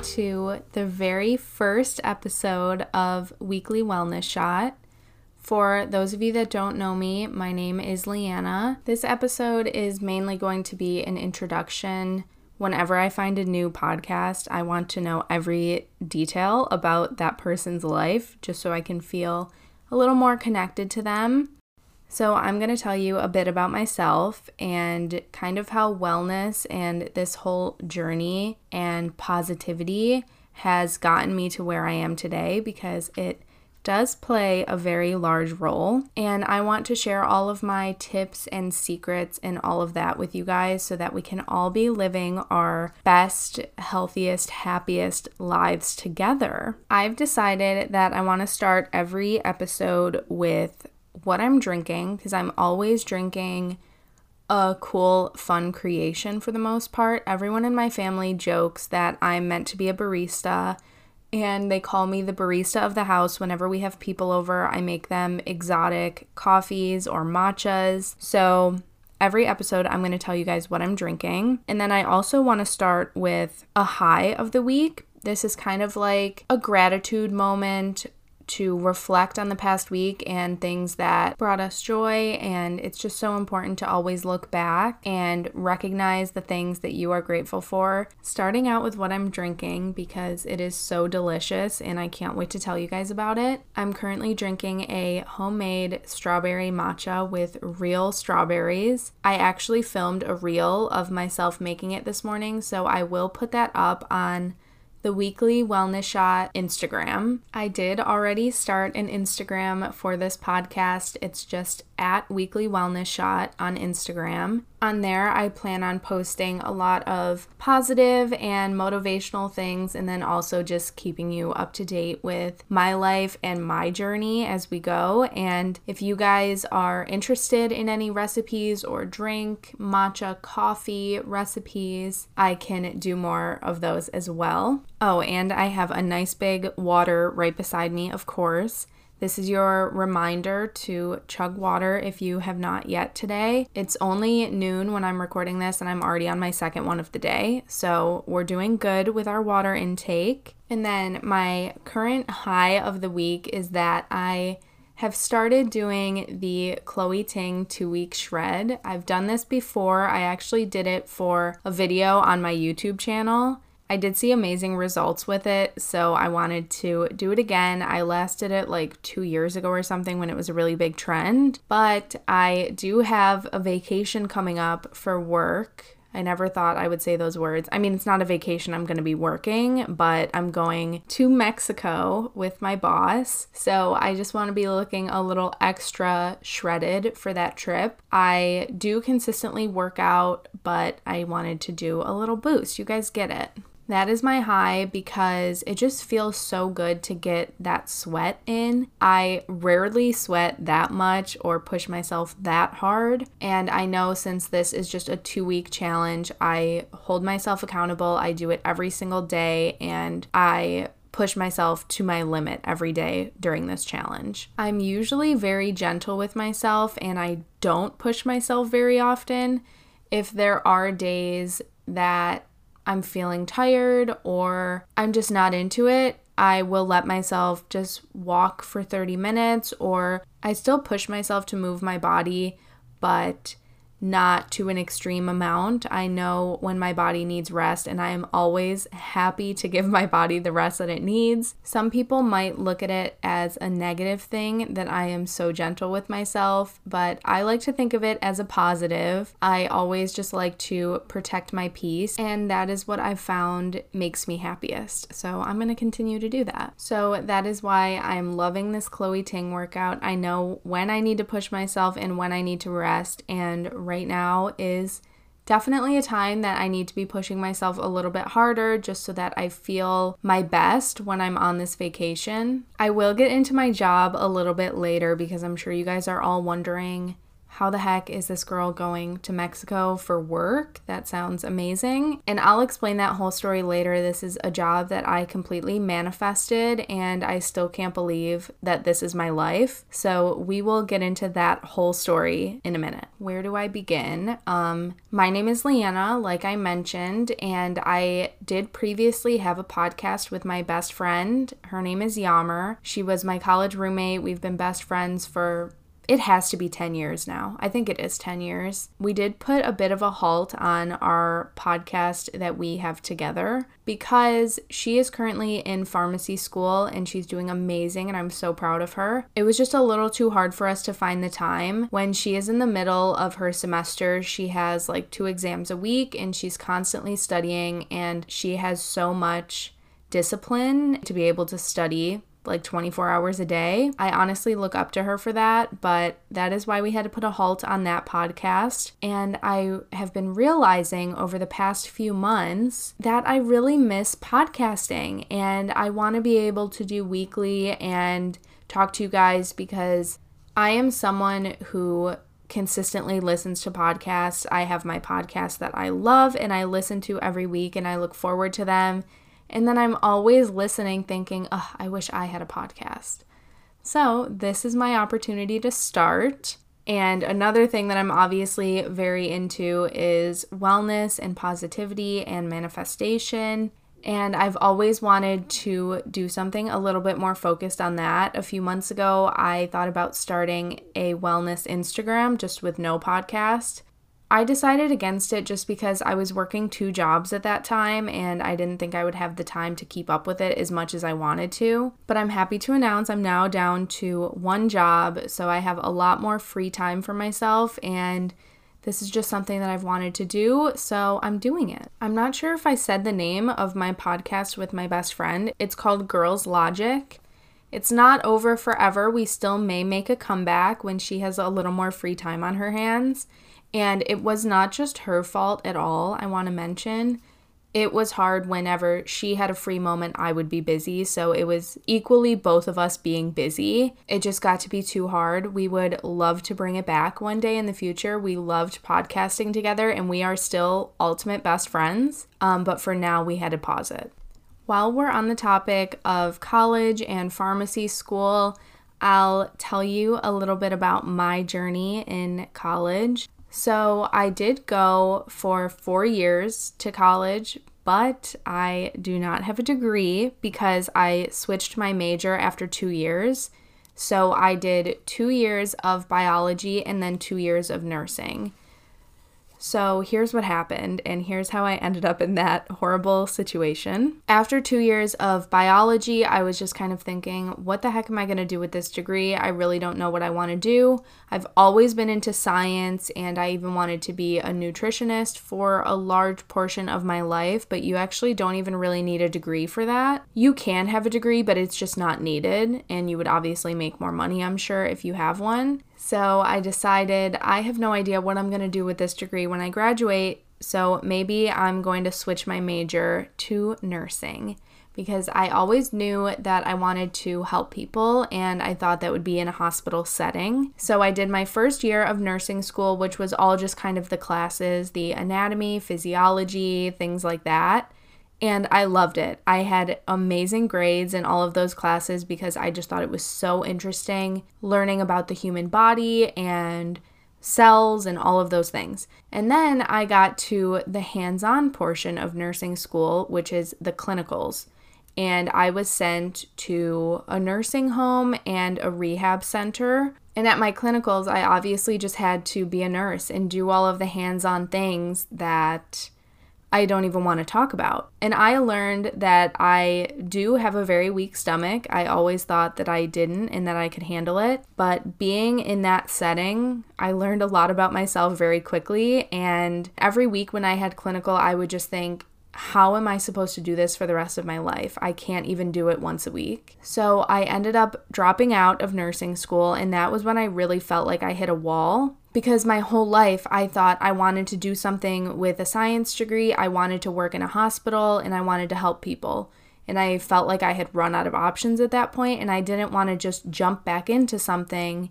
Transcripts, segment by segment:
to the very first episode of Weekly Wellness Shot. For those of you that don't know me, my name is Leanna. This episode is mainly going to be an introduction. Whenever I find a new podcast, I want to know every detail about that person's life just so I can feel a little more connected to them. So, I'm going to tell you a bit about myself and kind of how wellness and this whole journey and positivity has gotten me to where I am today because it does play a very large role. And I want to share all of my tips and secrets and all of that with you guys so that we can all be living our best, healthiest, happiest lives together. I've decided that I want to start every episode with what I'm drinking because I'm always drinking a cool, fun creation for the most part. Everyone in my family jokes that I'm meant to be a barista and they call me the barista of the house whenever we have people over. I make them exotic coffees or matchas. So, every episode, I'm going to tell you guys what I'm drinking. And then I also want to start with a high of the week. This is kind of like a gratitude moment to reflect on the past week and things that brought us joy. And it's just so important to always look back and recognize the things that you are grateful for. Starting out with what I'm drinking because it is so delicious and I can't wait to tell you guys about it. I'm currently drinking a homemade strawberry matcha with real strawberries. I actually filmed a reel of myself making it this morning, so I will put that up on the weekly wellness shot Instagram. I did already start an Instagram for this podcast. It's just at weekly wellness shot on Instagram. On there, I plan on posting a lot of positive and motivational things, and then also just keeping you up to date with my life and my journey as we go. And if you guys are interested in any recipes or drink, matcha coffee recipes, I can do more of those as well. Oh, and I have a nice big water right beside me, of course. This is your reminder to chug water if you have not yet today. It's only noon when I'm recording this, and I'm already on my second one of the day. So we're doing good with our water intake. And then my current high of the week is that I have started doing the Chloe Ting two week shred. I've done this before. I actually did it for a video on my YouTube channel. I did see amazing results with it, so I wanted to do it again. I lasted it like two years ago or something when it was a really big trend, but I do have a vacation coming up for work. I never thought I would say those words. I mean, it's not a vacation, I'm going to be working, but I'm going to Mexico with my boss. So I just want to be looking a little extra shredded for that trip. I do consistently work out, but I wanted to do a little boost. You guys get it. That is my high because it just feels so good to get that sweat in. I rarely sweat that much or push myself that hard. And I know since this is just a two week challenge, I hold myself accountable. I do it every single day and I push myself to my limit every day during this challenge. I'm usually very gentle with myself and I don't push myself very often. If there are days that I'm feeling tired or I'm just not into it, I will let myself just walk for 30 minutes or I still push myself to move my body, but not to an extreme amount. I know when my body needs rest, and I am always happy to give my body the rest that it needs. Some people might look at it as a negative thing that I am so gentle with myself, but I like to think of it as a positive. I always just like to protect my peace, and that is what I've found makes me happiest. So I'm going to continue to do that. So that is why I'm loving this Chloe Ting workout. I know when I need to push myself and when I need to rest, and right now is definitely a time that I need to be pushing myself a little bit harder just so that I feel my best when I'm on this vacation. I will get into my job a little bit later because I'm sure you guys are all wondering how the heck is this girl going to Mexico for work? That sounds amazing. And I'll explain that whole story later. This is a job that I completely manifested, and I still can't believe that this is my life. So we will get into that whole story in a minute. Where do I begin? Um, my name is Leanna, like I mentioned, and I did previously have a podcast with my best friend. Her name is Yammer. She was my college roommate. We've been best friends for it has to be 10 years now. I think it is 10 years. We did put a bit of a halt on our podcast that we have together because she is currently in pharmacy school and she's doing amazing and I'm so proud of her. It was just a little too hard for us to find the time. When she is in the middle of her semester, she has like two exams a week and she's constantly studying and she has so much discipline to be able to study like 24 hours a day. I honestly look up to her for that, but that is why we had to put a halt on that podcast. And I have been realizing over the past few months that I really miss podcasting and I want to be able to do weekly and talk to you guys because I am someone who consistently listens to podcasts. I have my podcasts that I love and I listen to every week and I look forward to them. And then I'm always listening, thinking, oh, I wish I had a podcast. So, this is my opportunity to start. And another thing that I'm obviously very into is wellness and positivity and manifestation. And I've always wanted to do something a little bit more focused on that. A few months ago, I thought about starting a wellness Instagram just with no podcast. I decided against it just because I was working two jobs at that time and I didn't think I would have the time to keep up with it as much as I wanted to. But I'm happy to announce I'm now down to one job, so I have a lot more free time for myself and this is just something that I've wanted to do, so I'm doing it. I'm not sure if I said the name of my podcast with my best friend. It's called Girls Logic. It's not over forever. We still may make a comeback when she has a little more free time on her hands. And it was not just her fault at all, I want to mention. It was hard whenever she had a free moment, I would be busy. So it was equally both of us being busy. It just got to be too hard. We would love to bring it back one day in the future. We loved podcasting together and we are still ultimate best friends. Um, but for now, we had to pause it. While we're on the topic of college and pharmacy school, I'll tell you a little bit about my journey in college. So I did go for four years to college, but I do not have a degree because I switched my major after two years. So I did two years of biology and then two years of nursing. So here's what happened, and here's how I ended up in that horrible situation. After two years of biology, I was just kind of thinking, what the heck am I going to do with this degree? I really don't know what I want to do. I've always been into science, and I even wanted to be a nutritionist for a large portion of my life, but you actually don't even really need a degree for that. You can have a degree, but it's just not needed, and you would obviously make more money, I'm sure, if you have one. So I decided I have no idea what I'm going to do with this degree when I graduate. So maybe I'm going to switch my major to nursing because I always knew that I wanted to help people and I thought that would be in a hospital setting. So I did my first year of nursing school, which was all just kind of the classes the anatomy, physiology, things like that and I loved it. I had amazing grades in all of those classes because I just thought it was so interesting learning about the human body and cells and all of those things. And then I got to the hands on portion of nursing school, which is the clinicals. And I was sent to a nursing home and a rehab center. And at my clinicals, I obviously just had to be a nurse and do all of the hands on things that I don't even want to talk about. And I learned that I do have a very weak stomach. I always thought that I didn't and that I could handle it. But being in that setting, I learned a lot about myself very quickly. And every week when I had clinical, I would just think, how am I supposed to do this for the rest of my life? I can't even do it once a week. So I ended up dropping out of nursing school, and that was when I really felt like I hit a wall because my whole life I thought I wanted to do something with a science degree, I wanted to work in a hospital, and I wanted to help people. And I felt like I had run out of options at that point, and I didn't want to just jump back into something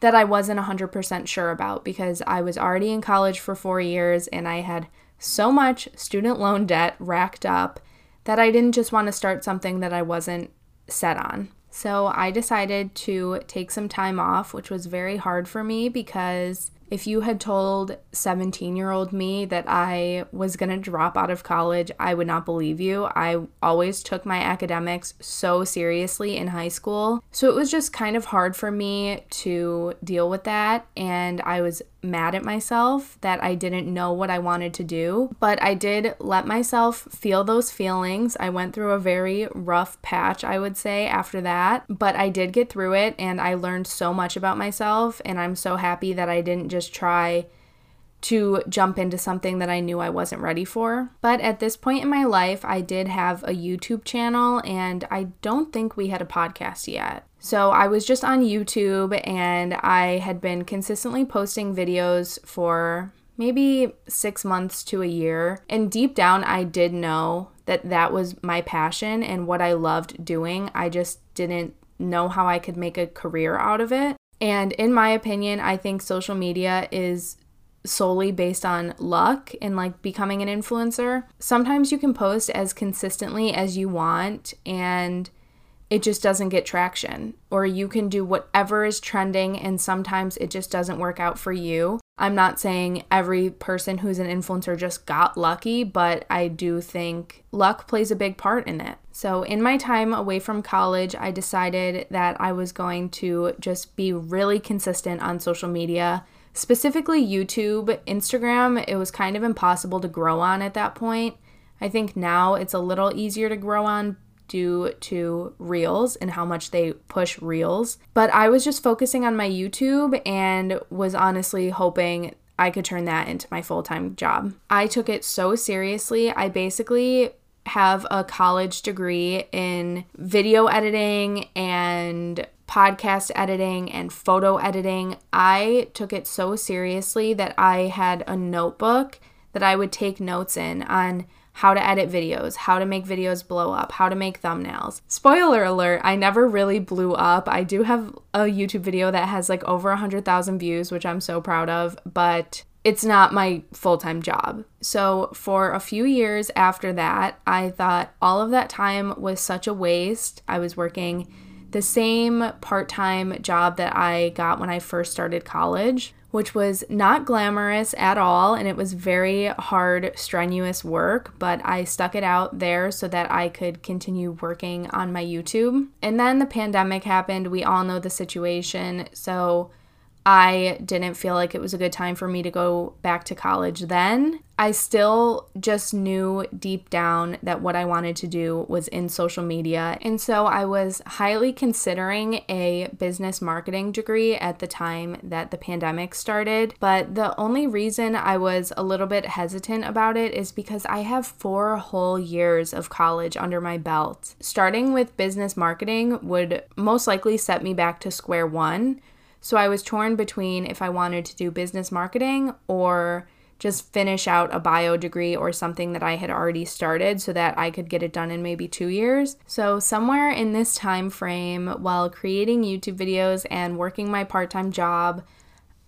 that I wasn't 100% sure about because I was already in college for four years and I had so much student loan debt racked up that I didn't just want to start something that I wasn't set on. So I decided to take some time off, which was very hard for me because if you had told 17 year old me that I was going to drop out of college, I would not believe you. I always took my academics so seriously in high school. So it was just kind of hard for me to deal with that. And I was mad at myself that I didn't know what I wanted to do, but I did let myself feel those feelings. I went through a very rough patch, I would say, after that, but I did get through it and I learned so much about myself. And I'm so happy that I didn't just try to jump into something that I knew I wasn't ready for. But at this point in my life, I did have a YouTube channel and I don't think we had a podcast yet. So I was just on YouTube and I had been consistently posting videos for maybe six months to a year. And deep down, I did know that that was my passion and what I loved doing. I just didn't know how I could make a career out of it. And in my opinion, I think social media is solely based on luck and like becoming an influencer. Sometimes you can post as consistently as you want and it just doesn't get traction. Or you can do whatever is trending and sometimes it just doesn't work out for you. I'm not saying every person who's an influencer just got lucky, but I do think luck plays a big part in it. So, in my time away from college, I decided that I was going to just be really consistent on social media, specifically YouTube. Instagram, it was kind of impossible to grow on at that point. I think now it's a little easier to grow on, due to Reels and how much they push Reels. But I was just focusing on my YouTube and was honestly hoping I could turn that into my full time job. I took it so seriously. I basically have a college degree in video editing and podcast editing and photo editing. I took it so seriously that I had a notebook that I would take notes in on how to edit videos, how to make videos blow up, how to make thumbnails. Spoiler alert, I never really blew up. I do have a YouTube video that has like over 100,000 views, which I'm so proud of, but it's not my full time job. So, for a few years after that, I thought all of that time was such a waste. I was working the same part time job that I got when I first started college which was not glamorous at all and it was very hard, strenuous work, but I stuck it out there so that I could continue working on my YouTube. And then the pandemic happened. We all know the situation. So I didn't feel like it was a good time for me to go back to college then. I still just knew deep down that what I wanted to do was in social media. And so I was highly considering a business marketing degree at the time that the pandemic started. But the only reason I was a little bit hesitant about it is because I have four whole years of college under my belt. Starting with business marketing would most likely set me back to square one so I was torn between if I wanted to do business marketing or just finish out a bio degree or something that I had already started so that I could get it done in maybe 2 years. So somewhere in this time frame while creating YouTube videos and working my part-time job,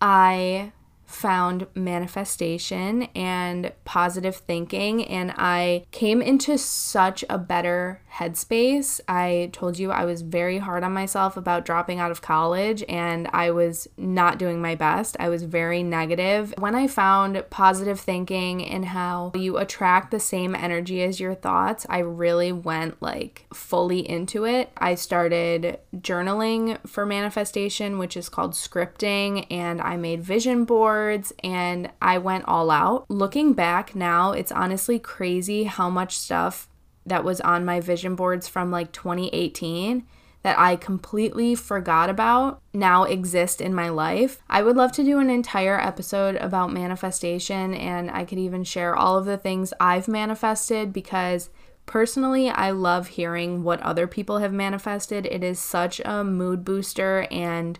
I found manifestation and positive thinking, and I came into such a better headspace. I told you I was very hard on myself about dropping out of college, and I was not doing my best. I was very negative. When I found positive thinking and how you attract the same energy as your thoughts, I really went like fully into it. I started journaling for manifestation, which is called scripting, and I made vision boards words and I went all out. Looking back now, it's honestly crazy how much stuff that was on my vision boards from like 2018 that I completely forgot about now exist in my life. I would love to do an entire episode about manifestation and I could even share all of the things I've manifested because personally I love hearing what other people have manifested. It is such a mood booster and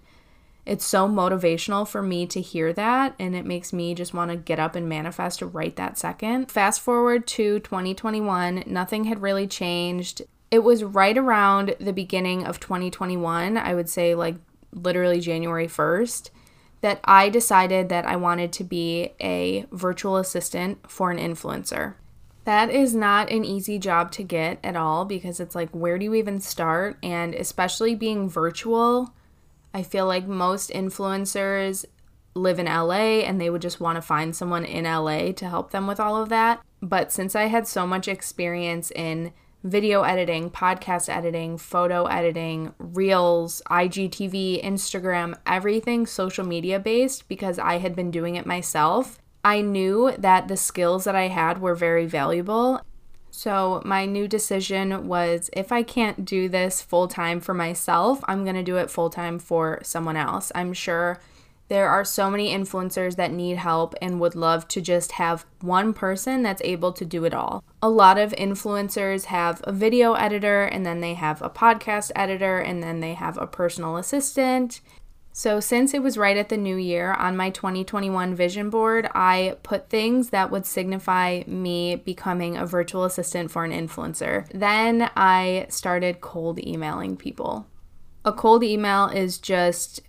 it's so motivational for me to hear that, and it makes me just want to get up and manifest right that second. Fast forward to 2021, nothing had really changed. It was right around the beginning of 2021, I would say like literally January 1st, that I decided that I wanted to be a virtual assistant for an influencer. That is not an easy job to get at all because it's like, where do you even start? And especially being virtual, I feel like most influencers live in LA and they would just want to find someone in LA to help them with all of that. But since I had so much experience in video editing, podcast editing, photo editing, reels, IGTV, Instagram, everything social media based because I had been doing it myself. I knew that the skills that I had were very valuable. So, my new decision was if I can't do this full time for myself, I'm going to do it full time for someone else. I'm sure there are so many influencers that need help and would love to just have one person that's able to do it all. A lot of influencers have a video editor, and then they have a podcast editor, and then they have a personal assistant. So, since it was right at the new year on my 2021 vision board, I put things that would signify me becoming a virtual assistant for an influencer. Then I started cold emailing people. A cold email is just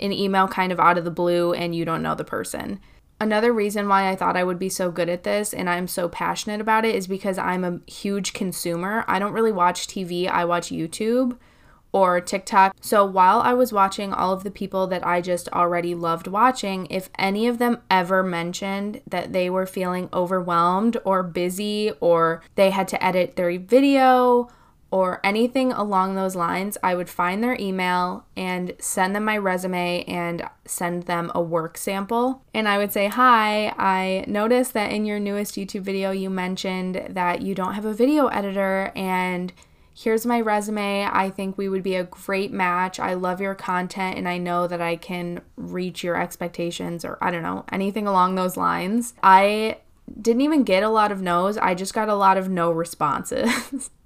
an email kind of out of the blue and you don't know the person. Another reason why I thought I would be so good at this and I'm so passionate about it is because I'm a huge consumer. I don't really watch TV, I watch YouTube or TikTok. So while I was watching all of the people that I just already loved watching, if any of them ever mentioned that they were feeling overwhelmed or busy or they had to edit their video or anything along those lines, I would find their email and send them my resume and send them a work sample. And I would say, Hi, I noticed that in your newest YouTube video, you mentioned that you don't have a video editor, and here's my resume. I think we would be a great match. I love your content, and I know that I can reach your expectations, or I don't know, anything along those lines. I didn't even get a lot of no's, I just got a lot of no responses.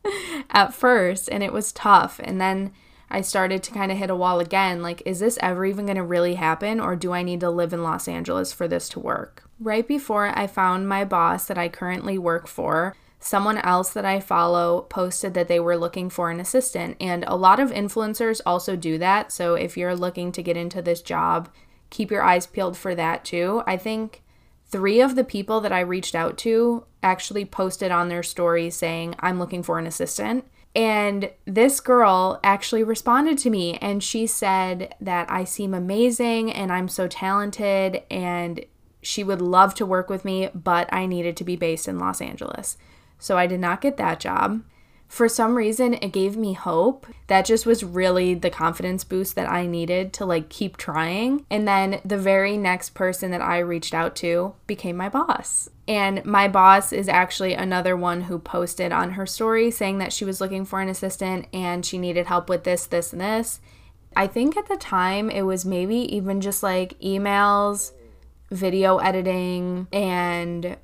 at first and it was tough. And then I started to kind of hit a wall again like, is this ever even going to really happen or do I need to live in Los Angeles for this to work? Right before I found my boss that I currently work for, someone else that I follow posted that they were looking for an assistant. And a lot of influencers also do that. So if you're looking to get into this job, keep your eyes peeled for that too. I think three of the people that I reached out to actually posted on their story saying, I'm looking for an assistant. And this girl actually responded to me and she said that I seem amazing and I'm so talented and she would love to work with me, but I needed to be based in Los Angeles. So I did not get that job for some reason it gave me hope. That just was really the confidence boost that I needed to like keep trying. And then the very next person that I reached out to became my boss. And my boss is actually another one who posted on her story saying that she was looking for an assistant and she needed help with this, this, and this. I think at the time it was maybe even just like emails, video editing, and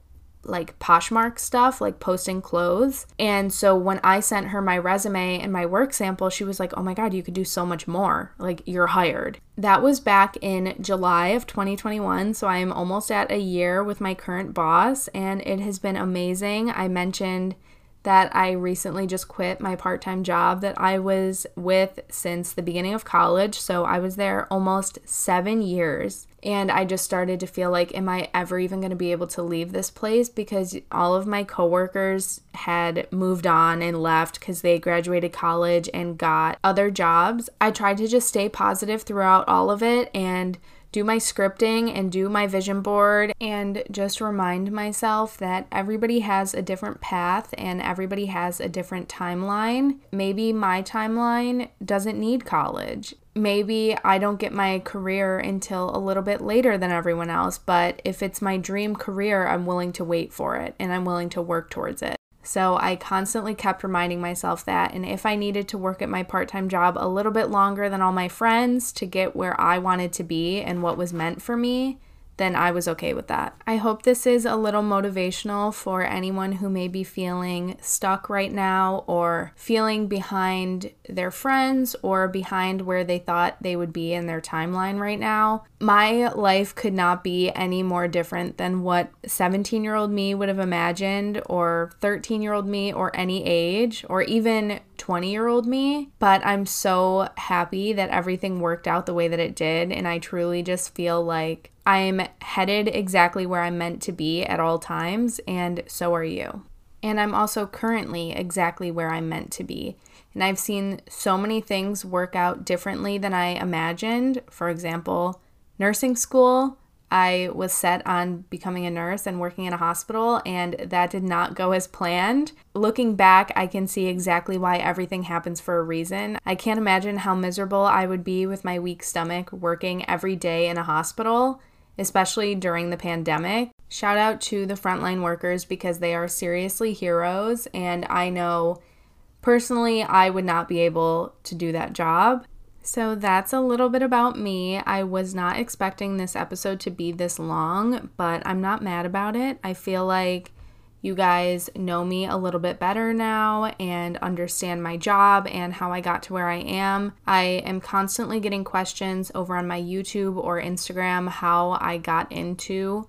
like Poshmark stuff, like posting clothes. And so when I sent her my resume and my work sample, she was like, oh my God, you could do so much more. Like, you're hired. That was back in July of 2021. So I am almost at a year with my current boss, and it has been amazing. I mentioned that I recently just quit my part time job that I was with since the beginning of college. So I was there almost seven years. And I just started to feel like, am I ever even going to be able to leave this place? Because all of my coworkers had moved on and left because they graduated college and got other jobs. I tried to just stay positive throughout all of it and do my scripting and do my vision board and just remind myself that everybody has a different path and everybody has a different timeline. Maybe my timeline doesn't need college. Maybe I don't get my career until a little bit later than everyone else, but if it's my dream career, I'm willing to wait for it and I'm willing to work towards it. So I constantly kept reminding myself that. And if I needed to work at my part time job a little bit longer than all my friends to get where I wanted to be and what was meant for me, then I was okay with that. I hope this is a little motivational for anyone who may be feeling stuck right now or feeling behind their friends or behind where they thought they would be in their timeline right now. My life could not be any more different than what 17 year old me would have imagined, or 13 year old me, or any age, or even 20 year old me, but I'm so happy that everything worked out the way that it did. And I truly just feel like I'm headed exactly where I'm meant to be at all times, and so are you. And I'm also currently exactly where I'm meant to be. And I've seen so many things work out differently than I imagined. For example, nursing school I was set on becoming a nurse and working in a hospital, and that did not go as planned. Looking back, I can see exactly why everything happens for a reason. I can't imagine how miserable I would be with my weak stomach working every day in a hospital, especially during the pandemic. Shout out to the frontline workers because they are seriously heroes, and I know personally I would not be able to do that job. So that's a little bit about me. I was not expecting this episode to be this long, but I'm not mad about it. I feel like you guys know me a little bit better now and understand my job and how I got to where I am. I am constantly getting questions over on my YouTube or Instagram how I got into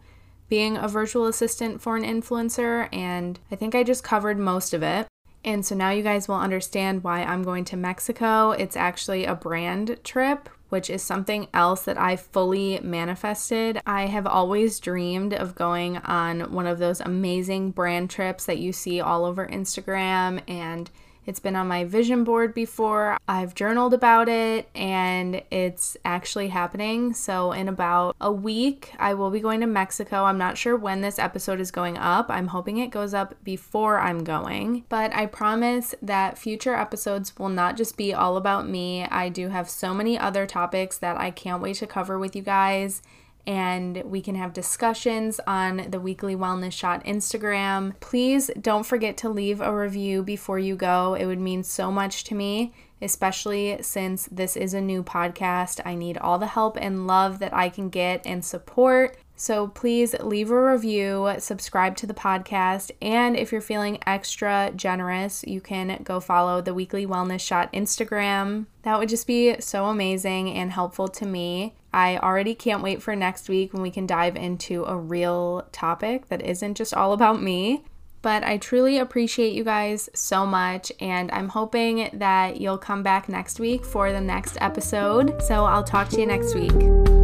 being a virtual assistant for an influencer, and I think I just covered most of it. And so now you guys will understand why I'm going to Mexico. It's actually a brand trip, which is something else that I fully manifested. I have always dreamed of going on one of those amazing brand trips that you see all over Instagram and it's been on my vision board before. I've journaled about it and it's actually happening. So, in about a week, I will be going to Mexico. I'm not sure when this episode is going up. I'm hoping it goes up before I'm going. But I promise that future episodes will not just be all about me. I do have so many other topics that I can't wait to cover with you guys and we can have discussions on the Weekly Wellness Shot Instagram. Please don't forget to leave a review before you go. It would mean so much to me, especially since this is a new podcast. I need all the help and love that I can get and support. So please leave a review, subscribe to the podcast, and if you're feeling extra generous, you can go follow the Weekly Wellness Shot Instagram. That would just be so amazing and helpful to me. I already can't wait for next week when we can dive into a real topic that isn't just all about me. But I truly appreciate you guys so much, and I'm hoping that you'll come back next week for the next episode. So I'll talk to you next week.